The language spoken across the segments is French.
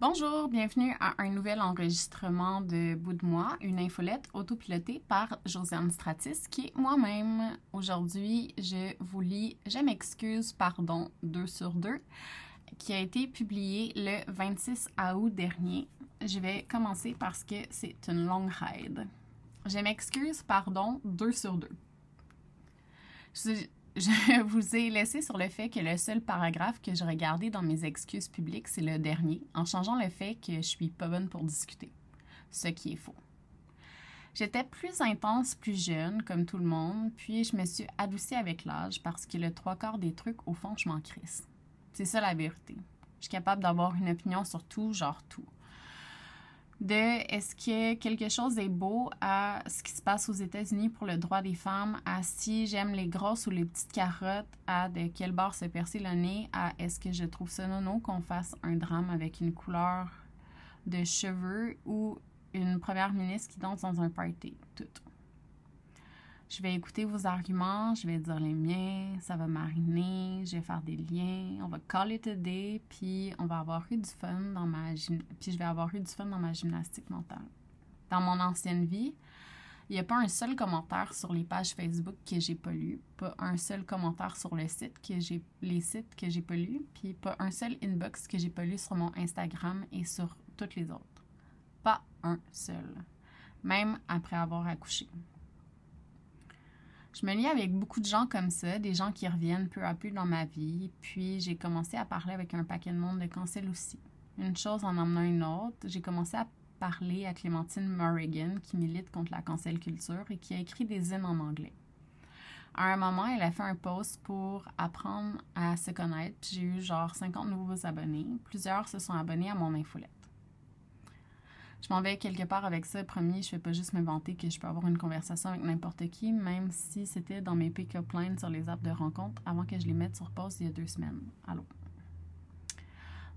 Bonjour, bienvenue à un nouvel enregistrement de Bout de moi, une infolette autopilotée par Josiane Stratis, qui est moi-même. Aujourd'hui, je vous lis Je m'excuse, pardon, 2 sur 2, qui a été publié le 26 août dernier. Je vais commencer parce que c'est une longue ride. Je m'excuse, pardon, 2 sur 2. Je vous ai laissé sur le fait que le seul paragraphe que j'ai regardé dans mes excuses publiques, c'est le dernier, en changeant le fait que je suis pas bonne pour discuter. Ce qui est faux. J'étais plus intense, plus jeune, comme tout le monde, puis je me suis adoucie avec l'âge parce que le trois quarts des trucs, au fond, je m'en crisse. C'est ça la vérité. Je suis capable d'avoir une opinion sur tout, genre tout de est-ce que quelque chose est beau à ce qui se passe aux États-Unis pour le droit des femmes, à si j'aime les grosses ou les petites carottes, à de quel bord se percer le nez, à est-ce que je trouve ça non qu'on fasse un drame avec une couleur de cheveux ou une première ministre qui danse dans un party. Tout. Je vais écouter vos arguments, je vais dire les miens, ça va mariner, je vais faire des liens, on va call it a day, puis on va avoir eu du fun dans ma puis je vais avoir eu du fun dans ma gymnastique mentale. Dans mon ancienne vie, il n'y a pas un seul commentaire sur les pages Facebook que j'ai pas lu, pas un seul commentaire sur le site que j'ai les sites que j'ai pas lu, puis pas un seul inbox que j'ai pas lu sur mon Instagram et sur toutes les autres. Pas un seul. Même après avoir accouché. Je me lie avec beaucoup de gens comme ça, des gens qui reviennent peu à peu dans ma vie, puis j'ai commencé à parler avec un paquet de monde de cancel aussi. Une chose en emmenant une autre, j'ai commencé à parler à Clémentine Morrigan, qui milite contre la cancel culture et qui a écrit des hymnes en anglais. À un moment, elle a fait un post pour apprendre à se connaître. J'ai eu genre 50 nouveaux abonnés. Plusieurs se sont abonnés à mon infolette je m'en vais quelque part avec ça. Premier, je fais pas juste me vanter que je peux avoir une conversation avec n'importe qui, même si c'était dans mes pick-up lines sur les apps de rencontre avant que je les mette sur pause il y a deux semaines. Allô?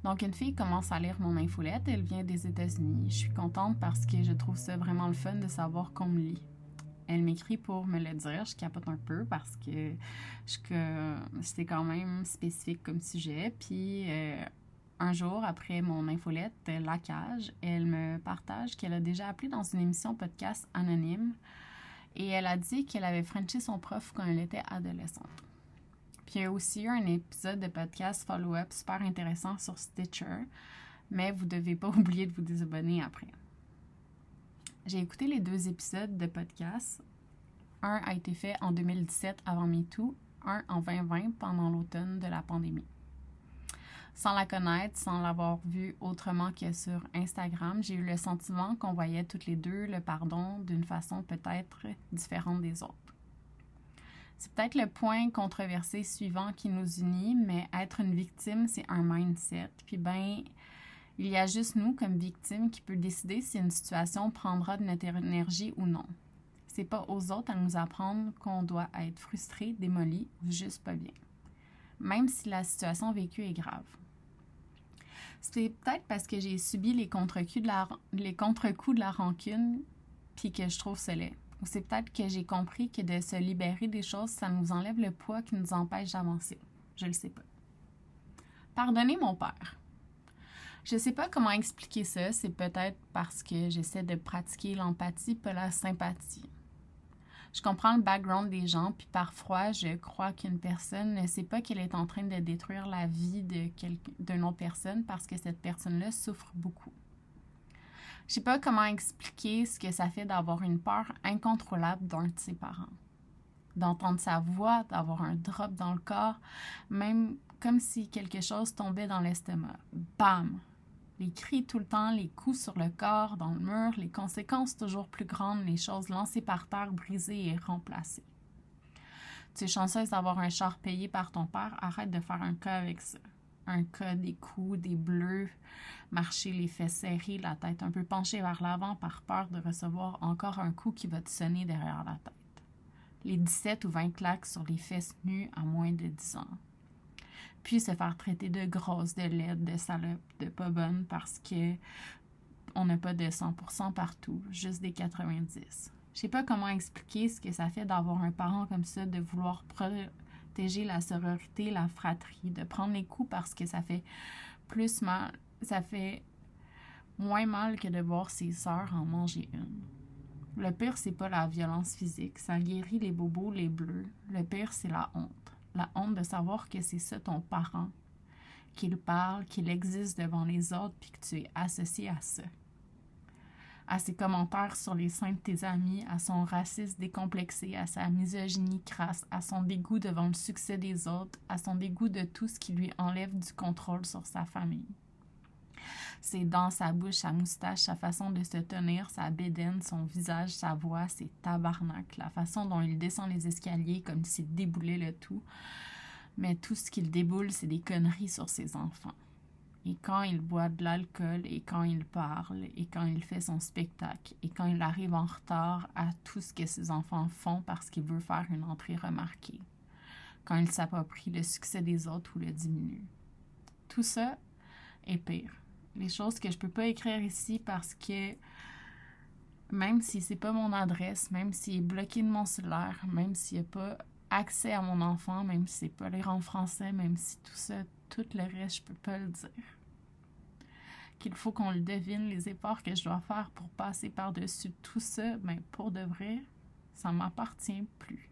Donc, une fille commence à lire mon infolette. Elle vient des États-Unis. Je suis contente parce que je trouve ça vraiment le fun de savoir qu'on me lit. Elle m'écrit pour me le dire. Je capote un peu parce que c'était quand même spécifique comme sujet. Puis, euh, un jour, après mon infolette, La Cage, elle me partage qu'elle a déjà appelé dans une émission podcast anonyme et elle a dit qu'elle avait frenché son prof quand elle était adolescente. Puis il y a aussi eu un épisode de podcast follow-up super intéressant sur Stitcher, mais vous ne devez pas oublier de vous désabonner après. J'ai écouté les deux épisodes de podcast. Un a été fait en 2017 avant MeToo, un en 2020 pendant l'automne de la pandémie. Sans la connaître, sans l'avoir vue autrement que sur Instagram, j'ai eu le sentiment qu'on voyait toutes les deux le pardon d'une façon peut-être différente des autres. C'est peut-être le point controversé suivant qui nous unit, mais être une victime, c'est un mindset. Puis ben, il y a juste nous comme victimes qui peut décider si une situation prendra de notre énergie ou non. C'est pas aux autres à nous apprendre qu'on doit être frustré, démoli ou juste pas bien. Même si la situation vécue est grave. C'est peut-être parce que j'ai subi les contre-coups de la, rancune, puis que je trouve laid. Ou c'est peut-être que j'ai compris que de se libérer des choses, ça nous enlève le poids qui nous empêche d'avancer. Je le sais pas. Pardonnez mon père. Je sais pas comment expliquer ça, c'est peut-être parce que j'essaie de pratiquer l'empathie, pas la sympathie. Je comprends le background des gens, puis parfois, je crois qu'une personne ne sait pas qu'elle est en train de détruire la vie d'une autre personne parce que cette personne-là souffre beaucoup. Je sais pas comment expliquer ce que ça fait d'avoir une peur incontrôlable d'un de ses parents. D'entendre sa voix, d'avoir un drop dans le corps, même comme si quelque chose tombait dans l'estomac. Bam! Les cris tout le temps, les coups sur le corps, dans le mur, les conséquences toujours plus grandes, les choses lancées par terre, brisées et remplacées. Tu es chanceuse d'avoir un char payé par ton père, arrête de faire un cas avec ça. Un cas des coups, des bleus, marcher les fesses serrées, la tête un peu penchée vers l'avant par peur de recevoir encore un coup qui va te sonner derrière la tête. Les 17 ou 20 claques sur les fesses nues à moins de 10 ans puis se faire traiter de grosse, de laide, de salope, de pas bonne parce que on n'a pas de 100% partout, juste des 90. Je sais pas comment expliquer ce que ça fait d'avoir un parent comme ça, de vouloir protéger la sororité, la fratrie, de prendre les coups parce que ça fait plus mal, ça fait Moins mal que de voir ses sœurs en manger une. Le pire, c'est pas la violence physique. Ça guérit les bobos, les bleus. Le pire, c'est la honte. La honte de savoir que c'est ça ton parent, qu'il parle, qu'il existe devant les autres, puis que tu es associé à ça. À ses commentaires sur les seins de tes amis, à son racisme décomplexé, à sa misogynie crasse, à son dégoût devant le succès des autres, à son dégoût de tout ce qui lui enlève du contrôle sur sa famille ses dents, sa bouche, sa moustache, sa façon de se tenir, sa bédaine, son visage, sa voix, ses tabarnak, la façon dont il descend les escaliers comme s'il déboulait le tout. Mais tout ce qu'il déboule, c'est des conneries sur ses enfants. Et quand il boit de l'alcool, et quand il parle, et quand il fait son spectacle, et quand il arrive en retard à tout ce que ses enfants font parce qu'il veut faire une entrée remarquée, quand il s'approprie le succès des autres ou le diminue. Tout ça est pire les choses que je peux pas écrire ici parce que même si c'est pas mon adresse, même s'il est bloqué de mon cellulaire, même s'il n'y a pas accès à mon enfant, même si c'est pas lire en français, même si tout ça, tout le reste, je peux pas le dire. Qu'il faut qu'on le devine, les efforts que je dois faire pour passer par-dessus tout ça, mais ben, pour de vrai, ça m'appartient plus.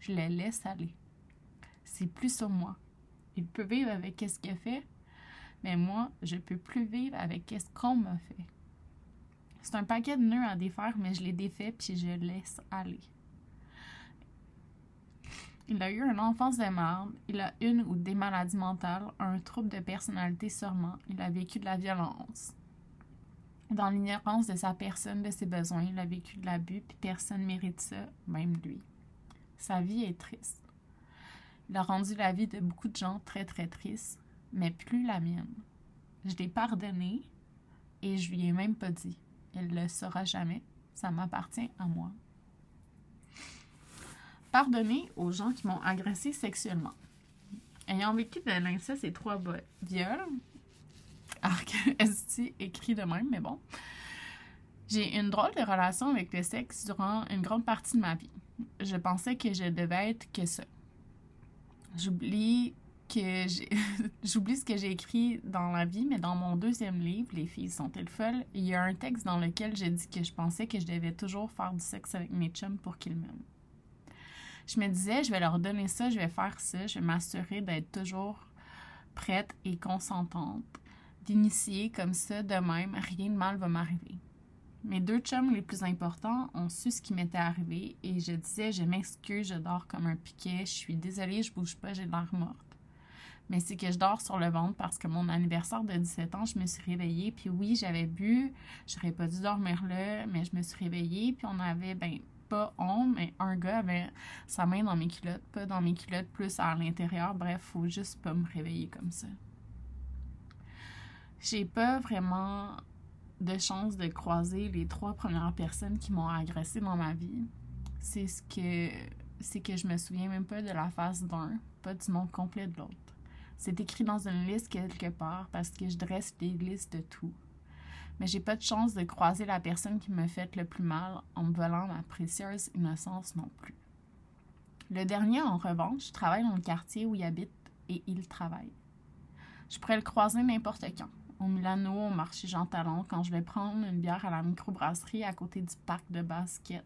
Je les laisse aller. C'est plus sur moi. Il peut vivre avec ce qu'il a fait, mais moi, je peux plus vivre avec ce qu'on m'a fait. C'est un paquet de nœuds à défaire, mais je les défais puis je laisse aller. Il a eu une enfance de merde, il a une ou des maladies mentales, un trouble de personnalité sûrement, il a vécu de la violence. Dans l'ignorance de sa personne, de ses besoins, il a vécu de l'abus, puis personne ne mérite ça, même lui. Sa vie est triste. Il a rendu la vie de beaucoup de gens très très triste, mais plus la mienne. Je l'ai pardonné et je lui ai même pas dit. Elle le saura jamais. Ça m'appartient à moi. Pardonner aux gens qui m'ont agressé sexuellement. Ayant vécu de l'inceste et trois viols, alors que ST écrit de même, mais bon, j'ai une drôle de relation avec le sexe durant une grande partie de ma vie. Je pensais que je devais être que ça. J'oublie que j'oublie ce que j'ai écrit dans la vie, mais dans mon deuxième livre, Les filles sont-elles folles, il y a un texte dans lequel j'ai dit que je pensais que je devais toujours faire du sexe avec mes chums pour qu'ils m'aiment. Je me disais, je vais leur donner ça, je vais faire ça, je vais m'assurer d'être toujours prête et consentante, d'initier comme ça de même, rien de mal va m'arriver. Mes deux chums les plus importants ont su ce qui m'était arrivé et je disais, je m'excuse, je dors comme un piquet, je suis désolée, je bouge pas, j'ai l'air morte mais c'est que je dors sur le ventre parce que mon anniversaire de 17 ans, je me suis réveillée. Puis oui, j'avais bu, j'aurais pas dû dormir là, mais je me suis réveillée. Puis on avait, ben, pas on, mais un gars avait sa main dans mes culottes, pas dans mes culottes, plus à l'intérieur. Bref, faut juste pas me réveiller comme ça. J'ai pas vraiment de chance de croiser les trois premières personnes qui m'ont agressé dans ma vie. C'est ce que c'est que je me souviens même pas de la face d'un, pas du nom complet de l'autre. C'est écrit dans une liste quelque part parce que je dresse des listes de tout. Mais j'ai pas de chance de croiser la personne qui me fait le plus mal en me volant ma précieuse innocence non plus. Le dernier, en revanche, travaille dans le quartier où il habite et il travaille. Je pourrais le croiser n'importe quand. Au Milano, au marché Jean Talon, quand je vais prendre une bière à la microbrasserie à côté du parc de basket,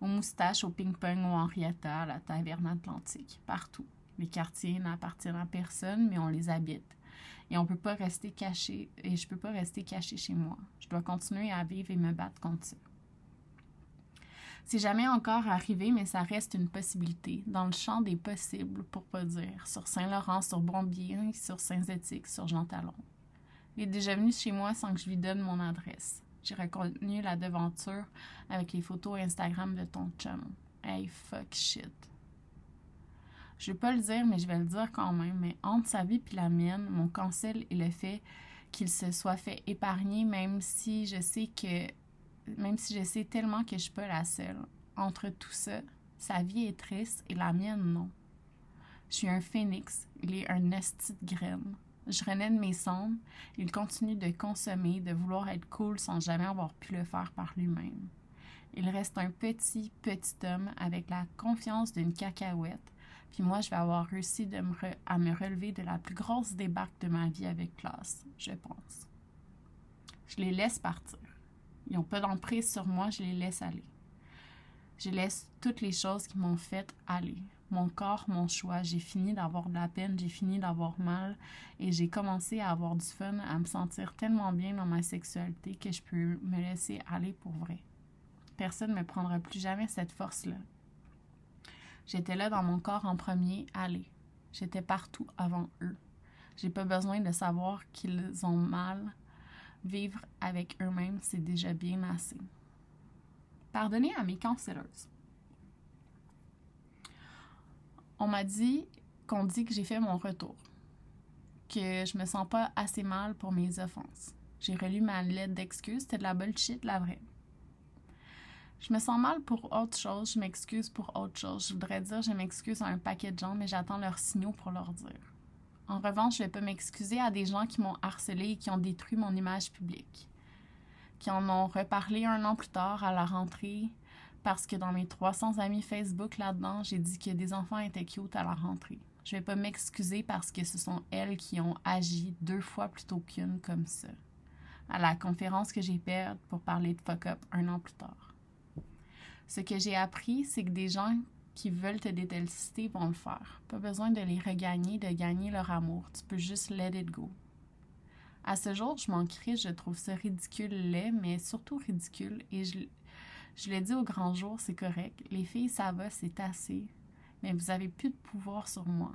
au moustache, au ping-pong, au Henrietta, à la taverne atlantique, partout. Les quartiers n'appartiennent à personne, mais on les habite. Et on peut pas rester caché, et je peux pas rester caché chez moi. Je dois continuer à vivre et me battre contre ça. C'est jamais encore arrivé, mais ça reste une possibilité, dans le champ des possibles, pour pas dire, sur Saint-Laurent, sur Brombier, sur Saint-Étique, sur Jean Talon. Il est déjà venu chez moi sans que je lui donne mon adresse. J'ai reconnu la devanture avec les photos Instagram de ton chum. Hey, fuck shit. Je vais pas le dire, mais je vais le dire quand même. Mais entre sa vie et la mienne, mon cancel est le fait qu'il se soit fait épargner, même si je sais que, même si je sais tellement que je suis pas la seule. Entre tout ça, sa vie est triste et la mienne non. Je suis un phénix, il est un esti de graine. Je renais de mes cendres, il continue de consommer, de vouloir être cool sans jamais avoir pu le faire par lui-même. Il reste un petit, petit homme avec la confiance d'une cacahuète, puis moi, je vais avoir réussi à me relever de la plus grosse débarque de ma vie avec classe, je pense. Je les laisse partir. Ils n'ont pas d'emprise sur moi, je les laisse aller. Je laisse toutes les choses qui m'ont fait aller. Mon corps, mon choix. J'ai fini d'avoir de la peine, j'ai fini d'avoir mal et j'ai commencé à avoir du fun, à me sentir tellement bien dans ma sexualité que je peux me laisser aller pour vrai. Personne ne me prendra plus jamais cette force-là. J'étais là dans mon corps en premier, aller. J'étais partout avant eux. J'ai pas besoin de savoir qu'ils ont mal. Vivre avec eux-mêmes, c'est déjà bien assez. Pardonnez à mes cancelleuses. On m'a dit qu'on dit que j'ai fait mon retour, que je me sens pas assez mal pour mes offenses. J'ai relu ma lettre d'excuses, c'était de la bullshit, la vraie. Je me sens mal pour autre chose, je m'excuse pour autre chose. Je voudrais dire je m'excuse à un paquet de gens, mais j'attends leurs signaux pour leur dire. En revanche, je ne vais pas m'excuser à des gens qui m'ont harcelé et qui ont détruit mon image publique, qui en ont reparlé un an plus tard à la rentrée parce que dans mes 300 amis Facebook là-dedans, j'ai dit que des enfants étaient cute à la rentrée. Je vais pas m'excuser parce que ce sont elles qui ont agi deux fois plutôt qu'une comme ça. À la conférence que j'ai perdue pour parler de fuck up un an plus tard. Ce que j'ai appris, c'est que des gens qui veulent te détester vont le faire. Pas besoin de les regagner, de gagner leur amour. Tu peux juste let it go. À ce jour, je m'en crie, je trouve ça ridicule, laid, mais surtout ridicule. Et je, je dis au grand jour, c'est correct. Les filles, ça va, c'est assez. Mais vous avez plus de pouvoir sur moi.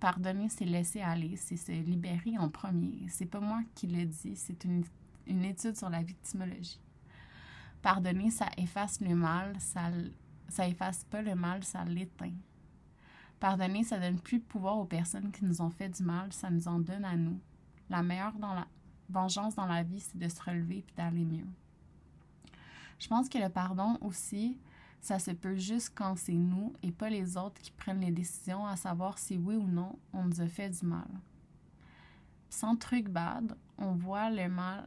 Pardonner, c'est laisser aller, c'est se libérer en premier. C'est pas moi qui le dis, c'est une, une étude sur la victimologie. Pardonner, ça efface le mal, ça ça efface pas le mal, ça l'éteint. Pardonner, ça donne plus de pouvoir aux personnes qui nous ont fait du mal, ça nous en donne à nous. La meilleure vengeance dans la vie, c'est de se relever puis d'aller mieux. Je pense que le pardon aussi, ça se peut juste quand c'est nous et pas les autres qui prennent les décisions à savoir si oui ou non on nous a fait du mal. Sans truc bad, on voit le mal,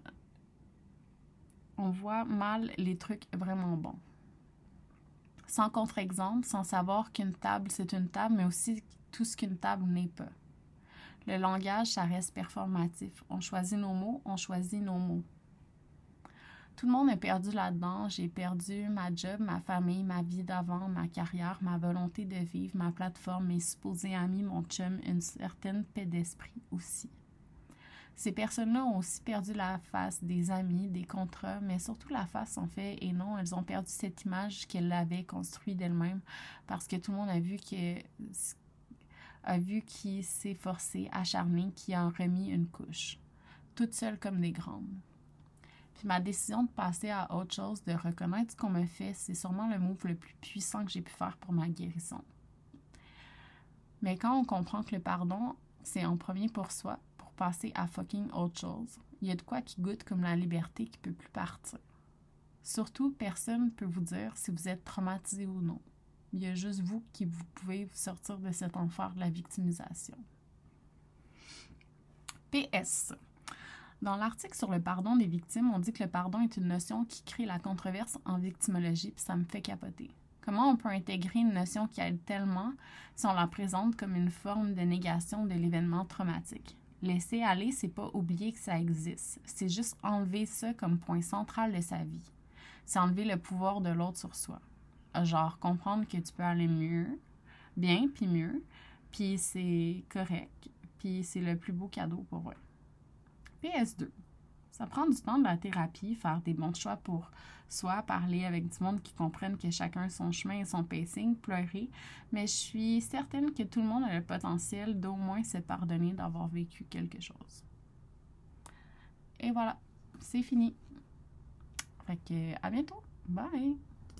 on voit mal les trucs vraiment bons sans contre-exemple, sans savoir qu'une table, c'est une table, mais aussi tout ce qu'une table n'est pas. Le langage, ça reste performatif. On choisit nos mots, on choisit nos mots. Tout le monde est perdu là-dedans. J'ai perdu ma job, ma famille, ma vie d'avant, ma carrière, ma volonté de vivre, ma plateforme, mes supposés amis, mon chum, une certaine paix d'esprit aussi. Ces personnes-là ont aussi perdu la face des amis, des contrats, mais surtout la face en fait. Et non, elles ont perdu cette image qu'elles avaient construite d'elles-mêmes parce que tout le monde a vu que a vu qui s'est forcé, acharné, qui a remis une couche, toutes seules comme des grandes. Puis ma décision de passer à autre chose, de reconnaître ce qu'on me fait, c'est sûrement le move le plus puissant que j'ai pu faire pour ma guérison. Mais quand on comprend que le pardon, c'est en premier pour soi, passer à fucking autre chose. Il y a de quoi qui goûte comme la liberté qui peut plus partir. Surtout, personne ne peut vous dire si vous êtes traumatisé ou non. Il y a juste vous qui vous pouvez vous sortir de cet enfer de la victimisation. PS. Dans l'article sur le pardon des victimes, on dit que le pardon est une notion qui crée la controverse en victimologie, puis ça me fait capoter. Comment on peut intégrer une notion qui aide tellement si on la présente comme une forme de négation de l'événement traumatique? Laisser aller, c'est pas oublier que ça existe. C'est juste enlever ça comme point central de sa vie. C'est enlever le pouvoir de l'autre sur soi. Genre, comprendre que tu peux aller mieux, bien, puis mieux, puis c'est correct, puis c'est le plus beau cadeau pour eux. PS2. Ça prend du temps de la thérapie, faire des bons choix pour soi, parler avec du monde qui comprenne que chacun son chemin et son pacing, pleurer. Mais je suis certaine que tout le monde a le potentiel d'au moins se pardonner d'avoir vécu quelque chose. Et voilà, c'est fini. Fait que à bientôt. Bye!